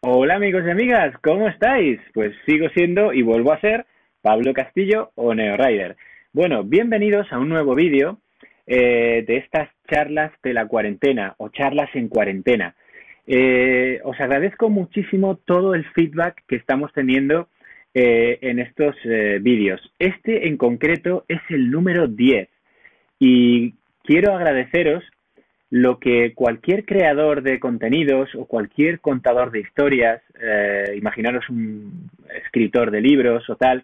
Hola amigos y amigas, ¿cómo estáis? Pues sigo siendo y vuelvo a ser Pablo Castillo o NeoRider. Bueno, bienvenidos a un nuevo vídeo eh, de estas charlas de la cuarentena o charlas en cuarentena. Eh, os agradezco muchísimo todo el feedback que estamos teniendo eh, en estos vídeos. Este en concreto es el número 10 y quiero agradeceros lo que cualquier creador de contenidos o cualquier contador de historias, eh, imaginaros un escritor de libros o tal,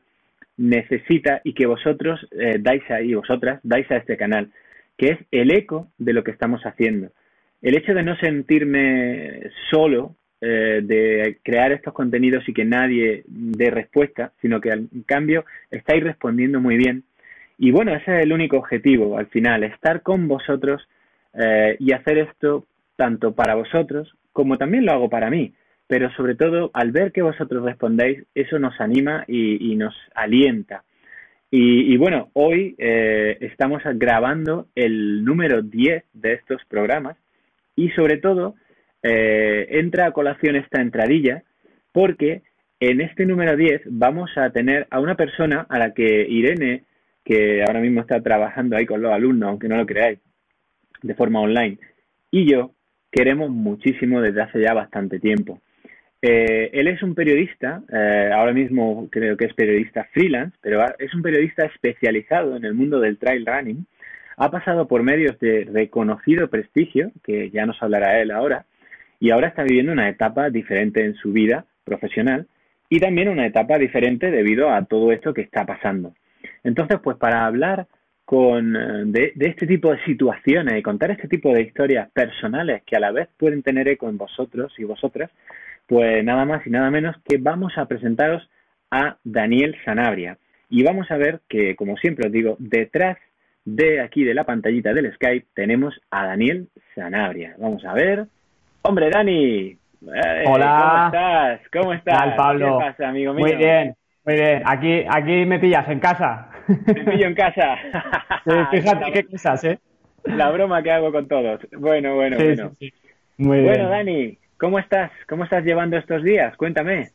necesita y que vosotros eh, dais a, vosotras dais a este canal, que es el eco de lo que estamos haciendo. El hecho de no sentirme solo, eh, de crear estos contenidos y que nadie dé respuesta, sino que en cambio estáis respondiendo muy bien. Y bueno, ese es el único objetivo al final, estar con vosotros eh, y hacer esto tanto para vosotros como también lo hago para mí. Pero sobre todo, al ver que vosotros respondéis, eso nos anima y, nos alienta. Y, bueno, hoy eh, estamos grabando el número 10 de estos programas y sobre todo eh, entra a colación esta entradilla porque en este número 10 vamos a tener a una persona a la que Irene, que ahora mismo está trabajando ahí con los alumnos, aunque no lo creáis, de forma online. Y yo queremos muchísimo desde hace ya bastante tiempo. Eh, él es un periodista, eh, ahora mismo creo que es periodista freelance, pero es un periodista especializado en el mundo del trail running. Ha pasado por medios de reconocido prestigio, que ya nos hablará él ahora, y ahora está viviendo una etapa diferente en su vida profesional y también una etapa diferente debido a todo esto que está pasando. Entonces, pues para hablar con, eh, de, este tipo de situaciones y contar este tipo de historias personales que a la vez pueden tener eco en vosotros y vosotras, pues nada más y nada menos que vamos a presentaros a Daniel Sanabria. Y vamos a ver que, como siempre os digo, detrás de aquí de la pantallita del Skype tenemos a Daniel Sanabria. Vamos a ver. Hombre, Dani. Eh, Hola. ¿Cómo estás? ¿Cómo estás? Pablo? ¿Qué pasa, amigo mío? Muy bien, muy bien. Aquí, aquí me pillas en casa. Te pillo en casa. fíjate qué cosas, ¿eh? La broma que hago con todos. Bueno, bueno, bueno. Muy bueno, Dani, ¿cómo estás? ¿Cómo estás llevando estos días? Cuéntame.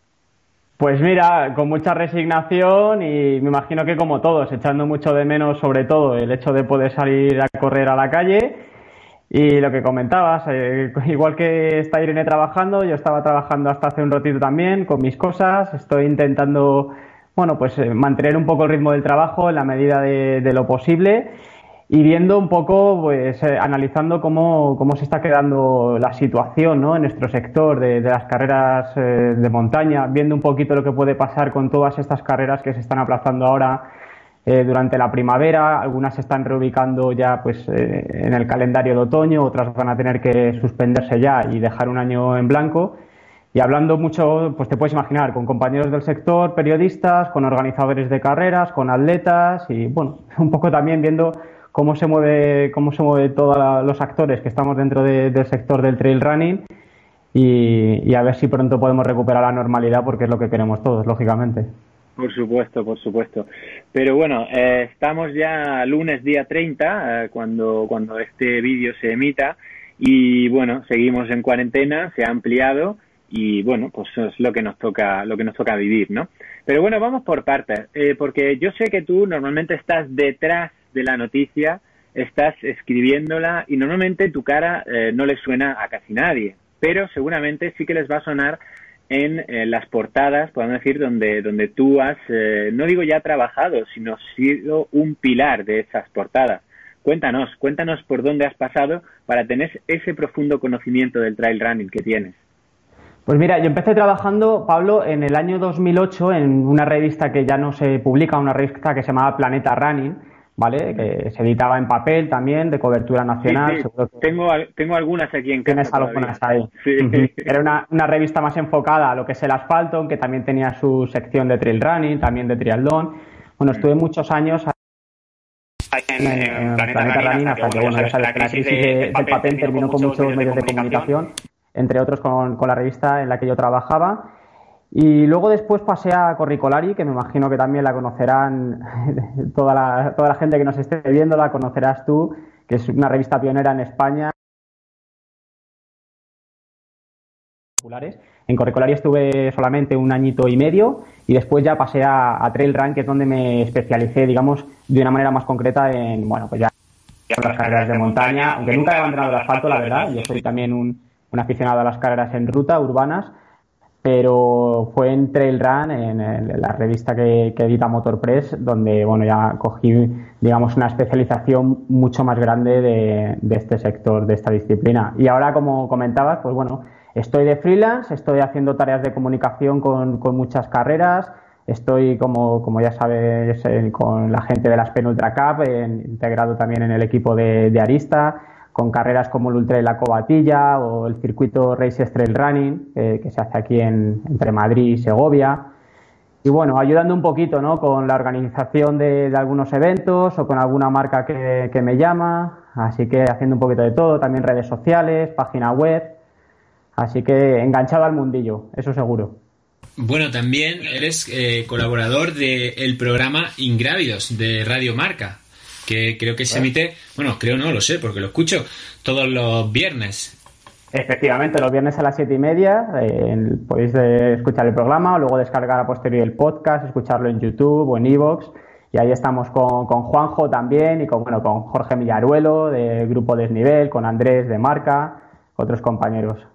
Pues mira, con mucha resignación y me imagino que como todos, echando mucho de menos sobre todo el hecho de poder salir a correr a la calle y lo que comentabas, eh, igual que está Irene trabajando, yo estaba trabajando hasta hace un ratito también con mis cosas, estoy intentando bueno, pues eh, mantener un poco el ritmo del trabajo en la medida de, lo posible y viendo un poco, pues eh, analizando cómo, cómo, se está quedando la situación ¿no? en nuestro sector de, las carreras eh, de montaña, viendo un poquito lo que puede pasar con todas estas carreras que se están aplazando ahora durante la primavera, algunas se están reubicando ya pues en el calendario de otoño, otras van a tener que suspenderse ya y dejar un año en blanco. Y hablando mucho, pues te puedes imaginar, con compañeros del sector, periodistas, con organizadores de carreras, con atletas y bueno, un poco también viendo cómo se mueve, cómo se mueve todos los actores que estamos dentro del sector del trail running y, a ver si pronto podemos recuperar la normalidad porque es lo que queremos todos, lógicamente. Por supuesto, por supuesto. Pero bueno, eh, estamos ya lunes día 30 eh, cuando, cuando este vídeo se emita y bueno, seguimos en cuarentena, se ha ampliado y bueno, pues eso es lo que nos toca, lo que nos toca vivir, ¿no? Pero bueno, vamos por partes, eh, porque yo sé que tú normalmente estás detrás de la noticia, estás escribiéndola y normalmente tu cara eh, no le suena a casi nadie, pero seguramente sí que les va a sonar en las portadas, podemos decir, donde, donde tú has, eh, no digo ya trabajado, sino sido un pilar de esas portadas. Cuéntanos, cuéntanos por dónde has pasado para tener ese profundo conocimiento del trail running que tienes. Pues mira, yo empecé trabajando, Pablo, en el año 2008 en una revista que ya no se publica, una revista que se llamaba Planeta Running. ¿vale? Que se editaba en papel también, de cobertura nacional. tengo, tengo algunas aquí en casa. Tienes algunas ahí. Era una, una, revista más enfocada a lo que es el asfalto, aunque también tenía su sección de trail running, también de triatlón. Bueno, estuve muchos años en, en, Planeta, Running hasta que, bueno, ya sabes que la crisis del papel terminó con muchos medios de comunicación, entre otros con, con la revista en la que yo trabajaba. Y luego después pasé a Corricolari, que me imagino que también la conocerán toda la, toda la gente que nos esté viendo, la conocerás tú, que es una revista pionera en España. En Corricolari estuve solamente un añito y medio y después ya pasé a, Trail Run, que es donde me especialicé, digamos, de una manera más concreta en, bueno, pues ya las carreras de montaña, aunque nunca he abandonado el asfalto, la verdad, yo soy también un, un aficionado a las carreras en ruta, urbanas, pero fue en Trail Run, en, la revista que, edita Motor Press, donde bueno ya cogí digamos una especialización mucho más grande de, este sector, de esta disciplina. Y ahora, como comentabas, pues bueno, estoy de freelance, estoy haciendo tareas de comunicación con, muchas carreras, estoy como, como ya sabes con la gente de la Spen Ultra Cup, integrado también en el equipo de Arista con carreras como el Ultra de la Cobatilla o el circuito Race Trail Running, eh, que se hace aquí en, entre Madrid y Segovia. Y bueno, ayudando un poquito ¿no? con la organización de, algunos eventos o con alguna marca que, me llama. Así que haciendo un poquito de todo, también redes sociales, página web. Así que enganchado al mundillo, eso seguro. Bueno, también eres eh, colaborador del programa Ingrávidos de Radio Marca que creo que se emite, bueno, creo no, lo sé, porque lo escucho todos los viernes. Efectivamente, los viernes a las siete y media eh, podéis escuchar el programa o luego descargar a posteriori el podcast, escucharlo en YouTube o en Evox. Y ahí estamos con, con, Juanjo también y con, bueno, con Jorge Millaruelo de Grupo Desnivel, con Andrés de Marca, otros compañeros.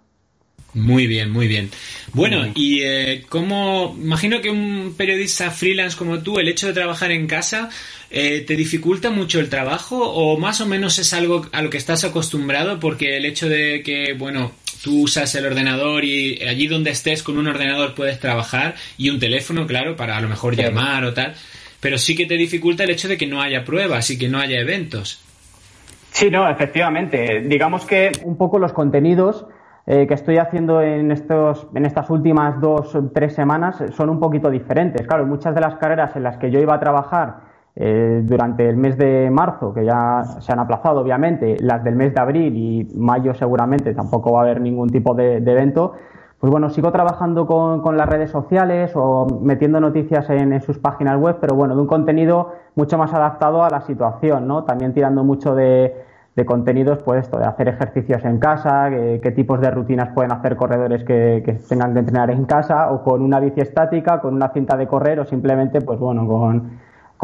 Muy bien, muy bien. Bueno, y eh, como imagino que un periodista freelance como tú, el hecho de trabajar en casa, eh, ¿te dificulta mucho el trabajo o más o menos es algo a lo que estás acostumbrado? Porque el hecho de que, bueno, tú usas el ordenador y allí donde estés con un ordenador puedes trabajar y un teléfono, claro, para a lo mejor llamar o tal, pero sí que te dificulta el hecho de que no haya pruebas y que no haya eventos. Sí, no, efectivamente. Digamos que un poco los contenidos eh, que estoy haciendo en, estos, en estas últimas dos o tres semanas son un poquito diferentes. Claro, muchas de las carreras en las que yo iba a trabajar eh, durante el mes de marzo, que ya se han aplazado obviamente, las del mes de abril y mayo seguramente tampoco va a haber ningún tipo de, evento, pues bueno, sigo trabajando con, las redes sociales o metiendo noticias en, sus páginas web, pero bueno, de un contenido mucho más adaptado a la situación, ¿no? También tirando mucho de, de contenidos, pues esto, de hacer ejercicios en casa, qué, tipos de rutinas pueden hacer corredores que, tengan que entrenar en casa, o con una bici estática, con una cinta de correr, o simplemente, pues bueno, con,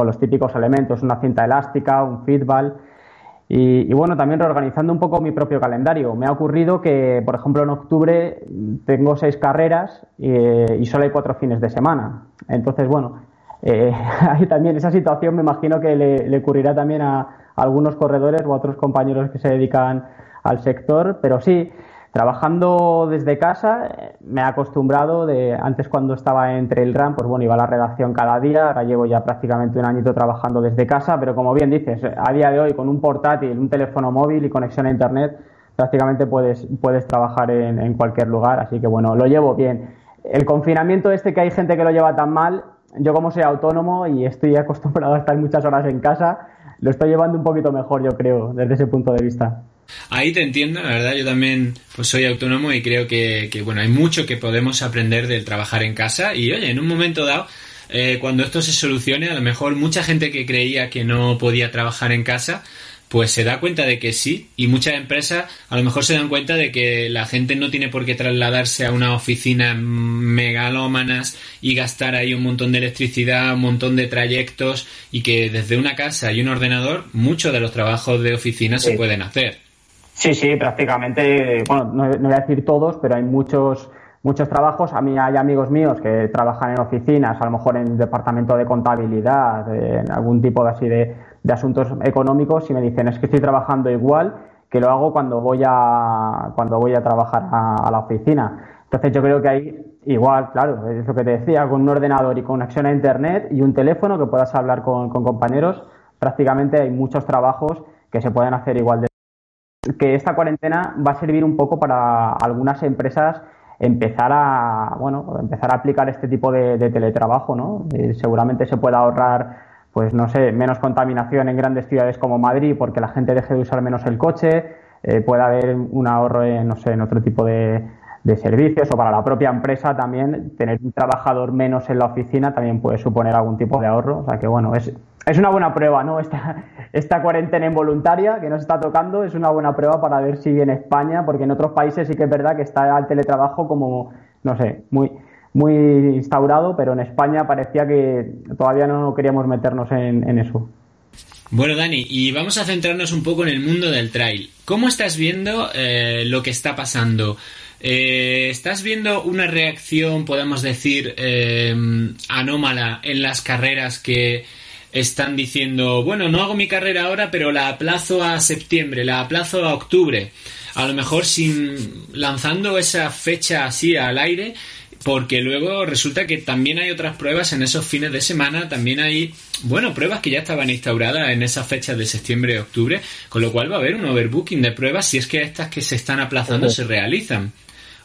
los típicos elementos, una cinta elástica, un fitball. Y, bueno, también reorganizando un poco mi propio calendario. Me ha ocurrido que, por ejemplo, en octubre tengo seis carreras y, solo hay cuatro fines de semana. Entonces, bueno, eh, también esa situación me imagino que le ocurrirá también a, algunos corredores o otros compañeros que se dedican al sector, pero sí, trabajando desde casa me he acostumbrado de antes cuando estaba entre el RAM, pues bueno, iba a la redacción cada día, ahora llevo ya prácticamente un añito trabajando desde casa, pero como bien dices, a día de hoy con un portátil, un teléfono móvil y conexión a internet, prácticamente puedes, puedes trabajar en, en cualquier lugar, así que bueno, lo llevo bien. El confinamiento este que hay gente que lo lleva tan mal, yo como soy autónomo y estoy acostumbrado a estar muchas horas en casa, lo estoy llevando un poquito mejor, yo creo, desde ese punto de vista. Ahí te entiendo, la verdad, yo también pues soy autónomo y creo que, bueno, hay mucho que podemos aprender del trabajar en casa y oye, en un momento dado, eh, cuando esto se solucione, a lo mejor mucha gente que creía que no podía trabajar en casa, pues se da cuenta de que sí y muchas empresas a lo mejor se dan cuenta de que la gente no tiene por qué trasladarse a una oficina megalómanas y gastar ahí un montón de electricidad, un montón de trayectos y que desde una casa y un ordenador muchos de los trabajos de oficina se pueden hacer. Sí, sí, prácticamente, bueno, no, no, voy a decir todos, pero hay muchos muchos trabajos. A mí hay amigos míos que trabajan en oficinas, a lo mejor en departamento de contabilidad, en algún tipo de así de, de asuntos económicos y me dicen es que estoy trabajando igual que lo hago cuando voy a cuando voy a trabajar a, la oficina. Entonces yo creo que hay igual, claro, es lo que te decía, con un ordenador y conexión a internet y un teléfono que puedas hablar con, compañeros, prácticamente hay muchos trabajos que se pueden hacer igual de que esta cuarentena va a servir un poco para algunas empresas empezar a bueno empezar a aplicar este tipo de, teletrabajo no seguramente se pueda ahorrar pues no sé menos contaminación en grandes ciudades como Madrid porque la gente deje de usar menos el coche eh, puede haber un ahorro en no sé en otro tipo de, servicios o para la propia empresa también tener un trabajador menos en la oficina también puede suponer algún tipo de ahorro. O sea que bueno, es, es una buena prueba, ¿no? Esta, esta cuarentena involuntaria que nos está tocando es una buena prueba para ver si en España, porque en otros países sí que es verdad que está el teletrabajo como, no sé, muy, muy instaurado, pero en España parecía que todavía no queríamos meternos en, eso. Bueno, Dani, y vamos a centrarnos un poco en el mundo del trail. ¿Cómo estás viendo eh, lo que está pasando? Eh, ¿Estás viendo una reacción, podemos decir, eh, anómala en las carreras que están diciendo, bueno, no hago mi carrera ahora, pero la aplazo a septiembre, la aplazo a octubre? A lo mejor sin lanzando esa fecha así al aire, porque luego resulta que también hay otras pruebas en esos fines de semana, también hay, bueno, pruebas que ya estaban instauradas en esas fechas de septiembre y octubre, con lo cual va a haber un overbooking de pruebas si es que estas que se están aplazando se realizan.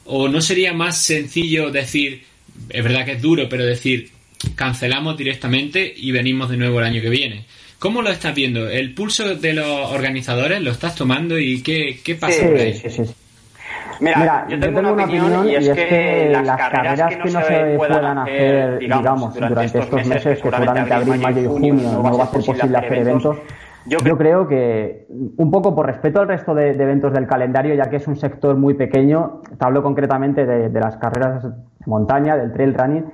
¿O no sería más sencillo decir, es verdad que es duro, pero decir, cancelamos directamente y venimos de nuevo el año que viene? ¿Cómo lo estás viendo? ¿El pulso de los organizadores lo estás tomando y qué, qué pasa por ahí? Sí, sí, Mira, yo tengo, una, opinión, y es, que, las carreras que no, se, puedan hacer, digamos, durante estos meses, que seguramente abril, mayo y junio no va a ser posible hacer eventos, yo, creo que un poco por respeto al resto de, eventos del calendario, ya que es un sector muy pequeño, te hablo concretamente de, las carreras de montaña, del trail running,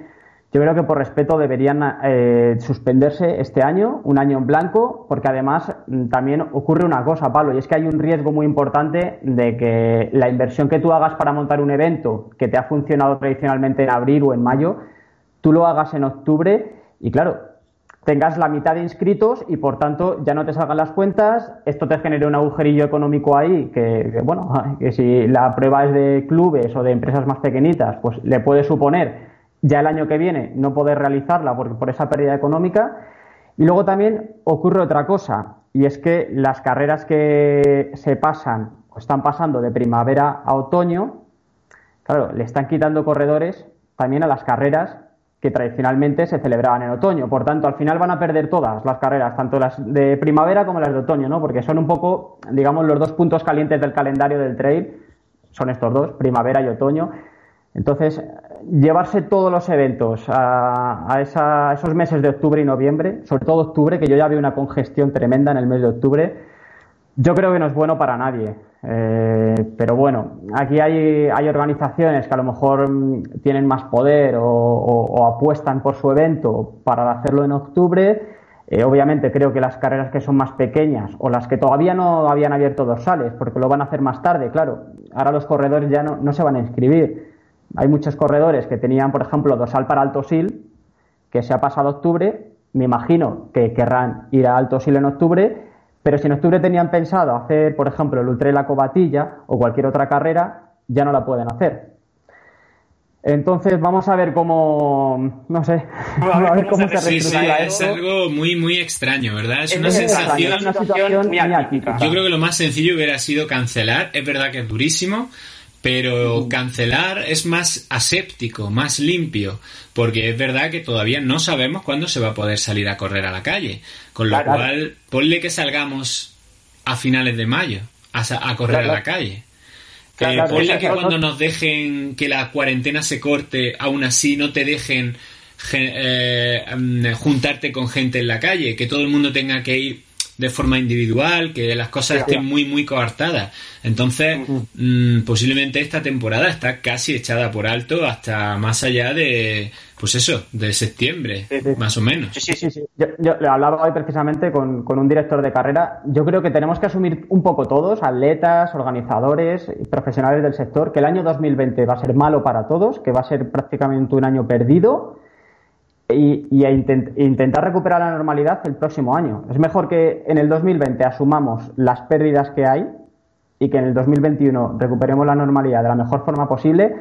yo creo que por respeto deberían eh, suspenderse este año, un año en blanco, porque además mm, también ocurre una cosa, Pablo, y es que hay un riesgo muy importante de que la inversión que tú hagas para montar un evento que te ha funcionado tradicionalmente en abril o en mayo, tú lo hagas en octubre y claro, tengas la mitad de inscritos y por tanto ya no te salgan las cuentas, esto te genere un agujerillo económico ahí que, bueno, que si la prueba es de clubes o de empresas más pequeñitas, pues le puede suponer ya el año que viene no poder realizarla por, por esa pérdida económica. Y luego también ocurre otra cosa, y es que las carreras que se pasan o están pasando de primavera a otoño, claro, le están quitando corredores también a las carreras que tradicionalmente se celebraban en otoño. Por tanto, al final van a perder todas las carreras, tanto las de primavera como las de otoño, ¿no? Porque son un poco, digamos, los dos puntos calientes del calendario del trail, son estos dos, primavera y otoño. Entonces, llevarse todos los eventos a, esos meses de octubre y noviembre, sobre todo octubre, que yo ya veo una congestión tremenda en el mes de octubre, yo creo que no es bueno para nadie. Eh, pero bueno, aquí hay, organizaciones que a lo mejor mm, tienen más poder o, apuestan por su evento para hacerlo en octubre. Eh, obviamente creo que las carreras que son más pequeñas o las que todavía no habían abierto dorsales, porque lo van a hacer más tarde, claro, ahora los corredores ya no se van a inscribir. Hay muchos corredores que tenían, por ejemplo, dorsal para Alto Sil, que se ha pasado octubre, me imagino que querrán ir a Alto Sil en octubre pero si en octubre tenían pensado hacer, por ejemplo, el Ultra y la Cobatilla o cualquier otra carrera, ya no la pueden hacer. Entonces vamos a ver cómo, no sé, a ver cómo se sí, sí, Es algo muy, muy extraño, ¿verdad? Es, una sensación... Es una situación muy Yo creo que lo más sencillo hubiera sido cancelar. Es verdad que es durísimo, pero cancelar es más aséptico, más limpio, porque es verdad que todavía no sabemos cuándo se va a poder salir a correr a la calle. Con lo cual, ponle que salgamos a finales de mayo a, correr a la calle. Eh, ponle que cuando nos dejen que la cuarentena se corte, aún así no te dejen eh, mm, juntarte con gente en la calle, que todo el mundo tenga que ir de forma individual, que las cosas estén muy, muy coartadas. Entonces, mm, posiblemente esta temporada está casi echada por alto hasta más allá de, pues eso, de septiembre, más o menos. Sí, sí, sí. Yo, yo hablaba hoy precisamente con, con, un director de carrera. Yo creo que tenemos que asumir un poco todos, atletas, organizadores, profesionales del sector, que el año 2020 va a ser malo para todos, que va a ser prácticamente un año perdido y, a intentar recuperar la normalidad el próximo año. Es mejor que en el 2020 asumamos las pérdidas que hay y que en el 2021 recuperemos la normalidad de la mejor forma posible.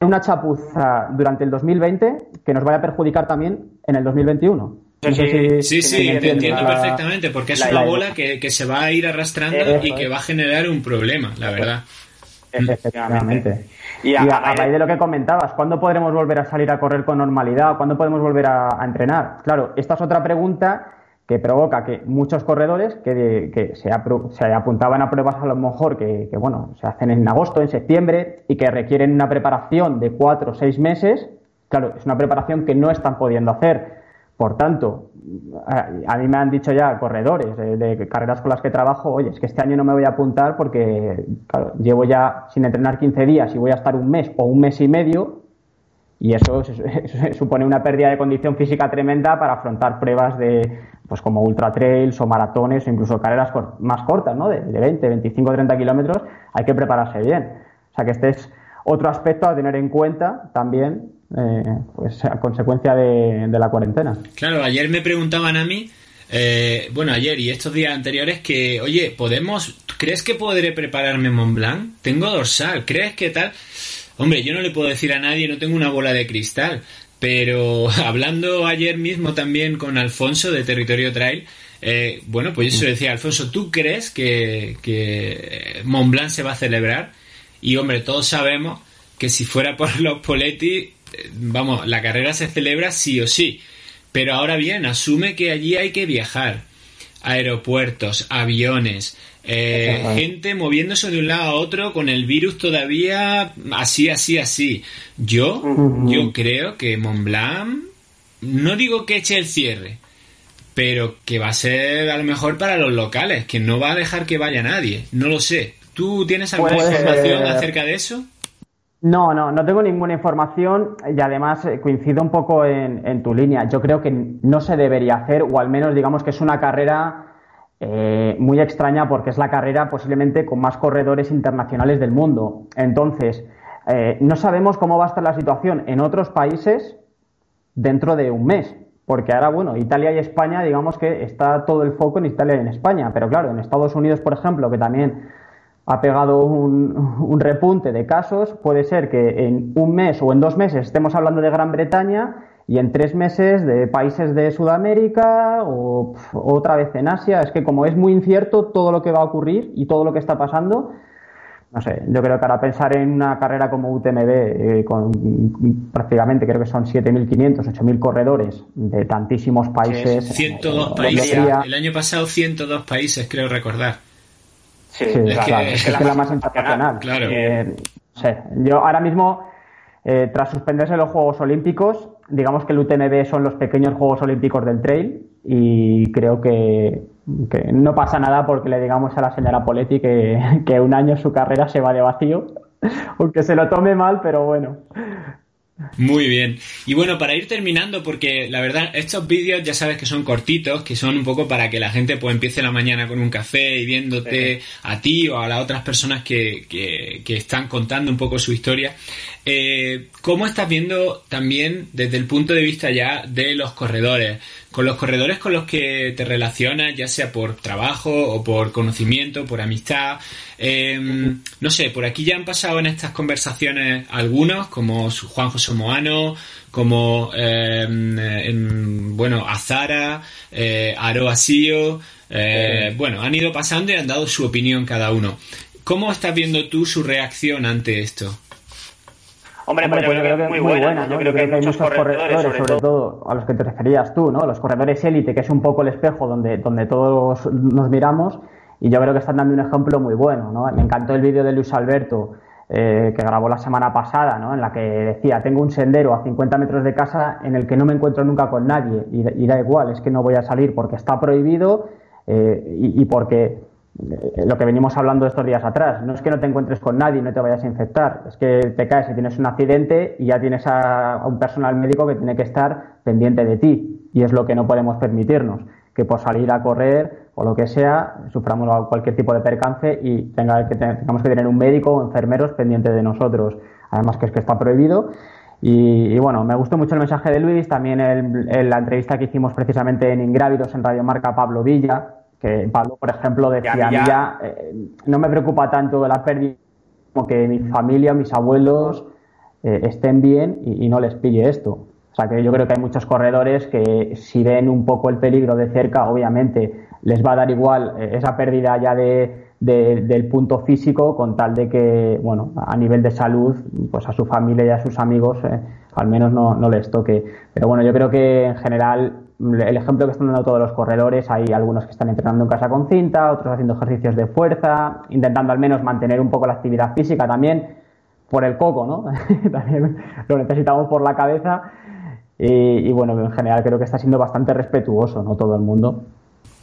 Una chapuza durante el 2020 que nos vaya a perjudicar también en el 2021. Sí, sí, te entiendo perfectamente, porque es una bola que, que, se va a ir arrastrando y que va a generar un problema, la verdad. Efectivamente. Y a, raíz de lo que comentabas, ¿cuándo podremos volver a salir a correr con normalidad? ¿Cuándo podemos volver a, entrenar? Claro, esta es otra pregunta que provoca que muchos corredores que, que se, se, apuntaban a pruebas a lo mejor que, que, bueno, se hacen en agosto, en septiembre y que requieren una preparación de cuatro o seis meses, claro, es una preparación que no están pudiendo hacer. Por tanto, a, mí me han dicho ya corredores de, carreras con las que trabajo, oye, es que este año no me voy a apuntar porque llevo ya sin entrenar 15 días y voy a estar un mes o un mes y medio y eso, supone una pérdida de condición física tremenda para afrontar pruebas de pues como ultra trails o maratones o incluso carreras más cortas, ¿no? De, 20, 25, 30 kilómetros, hay que prepararse bien. O sea que este es otro aspecto a tener en cuenta también eh, pues a consecuencia de, la cuarentena. Claro, ayer me preguntaban a mí, eh, bueno, ayer y estos días anteriores, que, oye, ¿podemos, crees que podré prepararme Mont Blanc? Tengo dorsal, ¿crees que tal? Hombre, yo no le puedo decir a nadie, no tengo una bola de cristal, pero hablando ayer mismo también con Alfonso de Territorio Trail, eh, bueno, pues yo se decía, Alfonso, ¿tú crees que, que Mont Blanc se va a celebrar? Y hombre, todos sabemos que si fuera por los Poletti, vamos, la carrera se celebra sí o sí. Pero ahora bien, asume que allí hay que viajar. Aeropuertos, aviones, eh, gente moviéndose de un lado a otro con el virus todavía así, así, así. Yo, yo creo que Montblanc, no digo que eche el cierre, pero que va a ser a lo mejor para los locales, que no va a dejar que vaya nadie. No lo sé. ¿Tú tienes alguna información acerca de eso? No, no, no tengo ninguna información y además eh, coincido un poco en, tu línea. Yo creo que no se debería hacer, o al menos digamos que es una carrera eh, muy extraña porque es la carrera posiblemente con más corredores internacionales del mundo. Entonces, eh, no sabemos cómo va a estar la situación en otros países dentro de un mes. Porque ahora, bueno, Italia y España, digamos que está todo el foco en Italia y en España. Pero claro, en Estados Unidos, por ejemplo, que también ha pegado un, repunte de casos, puede ser que en un mes o en dos meses estemos hablando de Gran Bretaña y en tres meses de países de Sudamérica o otra vez en Asia. Es que como es muy incierto todo lo que va a ocurrir y todo lo que está pasando, no sé, yo creo que para pensar en una carrera como UTMB, eh, con prácticamente creo que son 7.500, 8.000 corredores de tantísimos países. 102 países. El año pasado 102 países, creo recordar. Sí, es, que, es, la más internacional. Claro. Eh, yo ahora mismo, eh, tras suspenderse los Juegos Olímpicos, digamos que el UTMB son los pequeños Juegos Olímpicos del trail y creo que, no pasa nada porque le digamos a la señora Poletti que, que un año su carrera se va de vacío, aunque se lo tome mal, pero bueno. Muy bien. Y bueno, para ir terminando, porque la verdad, estos vídeos ya sabes que son cortitos, que son un poco para que la gente pues empiece la mañana con un café y viéndote a ti o a las otras personas que, que, que están contando un poco su historia. Eh, ¿Cómo estás viendo también desde el punto de vista ya de los corredores? Con los corredores con los que te relacionas, ya sea por trabajo o por conocimiento, por amistad. Em, no sé, por aquí ya han pasado en estas conversaciones algunos, como Juan José Moano, como, em, bueno, Azara, eh, Aro Asío. Eh, bueno, han ido pasando y han dado su opinión cada uno. ¿Cómo estás viendo tú su reacción ante esto? Hombre, pues yo, creo, que es muy buena. Yo, creo, que, hay muchos corredores, sobre, todo, a los que te referías tú, ¿no? Los corredores élite, que es un poco el espejo donde, donde todos nos miramos, y yo creo que están dando un ejemplo muy bueno, ¿no? Me encantó el vídeo de Luis Alberto, eh, que grabó la semana pasada, ¿no? En la que decía, tengo un sendero a 50 metros de casa en el que no me encuentro nunca con nadie, y, da igual, es que no voy a salir porque está prohibido eh, y, y porque lo que venimos hablando estos días atrás. No es que no te encuentres con nadie y no te vayas a infectar, es que te caes y tienes un accidente y ya tienes a, un personal médico que tiene que estar pendiente de ti y es lo que no podemos permitirnos, que por salir a correr o lo que sea, suframos cualquier tipo de percance y que tengamos que tener un médico o enfermeros pendiente de nosotros. Además que es que está prohibido. Y, bueno, me gustó mucho el mensaje de Luis, también el, la entrevista que hicimos precisamente en Ingrávidos en Radio Marca Pablo Villa, que Pablo, por ejemplo, decía, ya, eh, no me preocupa tanto la pérdida como que mi familia, mis abuelos eh, estén bien y, no les pille esto. O sea que yo creo que hay muchos corredores que si ven un poco el peligro de cerca, obviamente les va a dar igual eh, esa pérdida ya de, del punto físico con tal de que, bueno, a nivel de salud, pues a su familia y a sus amigos eh, al menos no, les toque. Pero bueno, yo creo que en general el ejemplo que están dando todos los corredores, hay algunos que están entrenando en casa con cinta, otros haciendo ejercicios de fuerza, intentando al menos mantener un poco la actividad física también por el coco, ¿no? también lo necesitamos por la cabeza y, bueno, en general creo que está siendo bastante respetuoso, ¿no? Todo el mundo.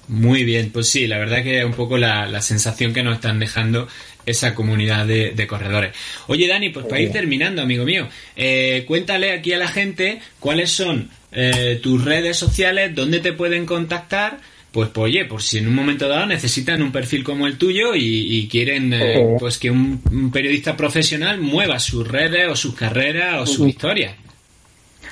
Muy bien, pues sí, la verdad que es un poco la, sensación que nos están dejando esa comunidad de, corredores. Oye, Dani, pues para ir terminando, amigo mío, eh, cuéntale aquí a la gente cuáles son eh, tus redes sociales, dónde te pueden contactar. Pues, pues, oye, por si en un momento dado necesitan un perfil como el tuyo y, quieren eh, pues que un, periodista profesional mueva sus redes o sus carreras o su historia.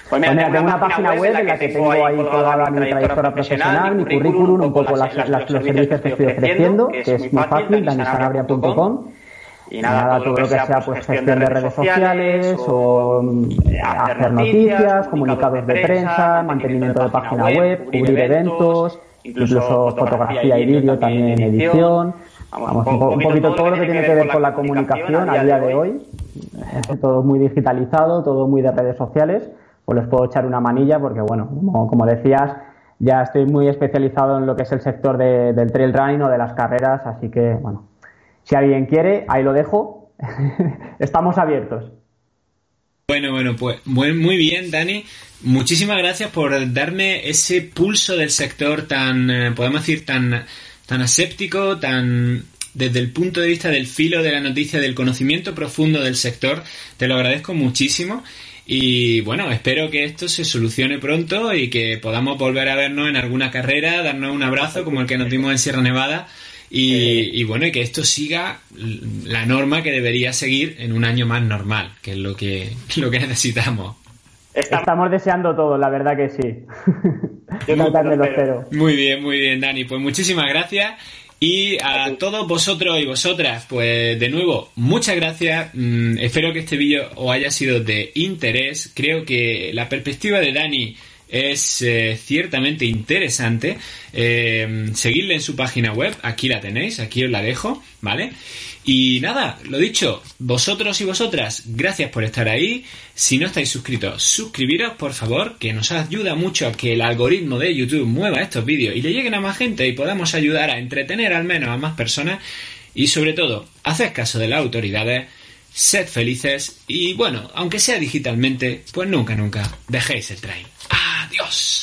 Pues mira, tengo una, página web en la que tengo ahí toda mi trayectoria profesional, mi currículum, un poco las, los servicios que estoy ofreciendo, que es muy fácil, danisanabria.com. Y nada, todo lo que sea pues gestión de redes sociales o eh, hacer noticias, comunicados de prensa, mantenimiento de página web, cubrir eventos, incluso fotografía y vídeo también en edición. Vamos, un, poquito todo lo que tiene que ver con la comunicación a día de hoy. Todo muy digitalizado, todo muy de redes sociales pues les puedo echar una manilla porque, bueno, como, decías, ya estoy muy especializado en lo que es el sector del trail running o de las carreras, así que, bueno, si alguien quiere, ahí lo dejo. Estamos abiertos. Bueno, bueno, pues muy, bien, Dani. Muchísimas gracias por darme ese pulso del sector tan, eh, podemos decir, tan, tan aséptico, tan desde el punto de vista del filo de la noticia, del conocimiento profundo del sector. Te lo agradezco muchísimo. Y bueno, espero que esto se solucione pronto y que podamos volver a vernos en alguna carrera, darnos un abrazo como el que nos dimos en Sierra Nevada. Y, bueno, y que esto siga la norma que debería seguir en un año más normal, que es lo que, lo que necesitamos. Estamos deseando todo, la verdad que sí. Yo lo espero. Muy bien, muy bien, Dani. Pues muchísimas gracias y a todos vosotros y vosotras, pues de nuevo, muchas gracias. Mm, espero que este vídeo os haya sido de interés. Creo que la perspectiva de Dani es eh, ciertamente interesante. Eh, seguidle en su página web, aquí la tenéis, aquí os la dejo, ¿vale? Y nada, lo dicho, vosotros y vosotras, gracias por estar ahí. Si no estáis suscritos, suscribiros, por favor, que nos ayuda mucho a que el algoritmo de YouTube mueva estos vídeos y le lleguen a más gente y podamos ayudar a entretener al menos a más personas. Y sobre todo, haced caso de las autoridades, sed felices y bueno, aunque sea digitalmente, pues nunca, nunca dejéis el train. Adiós.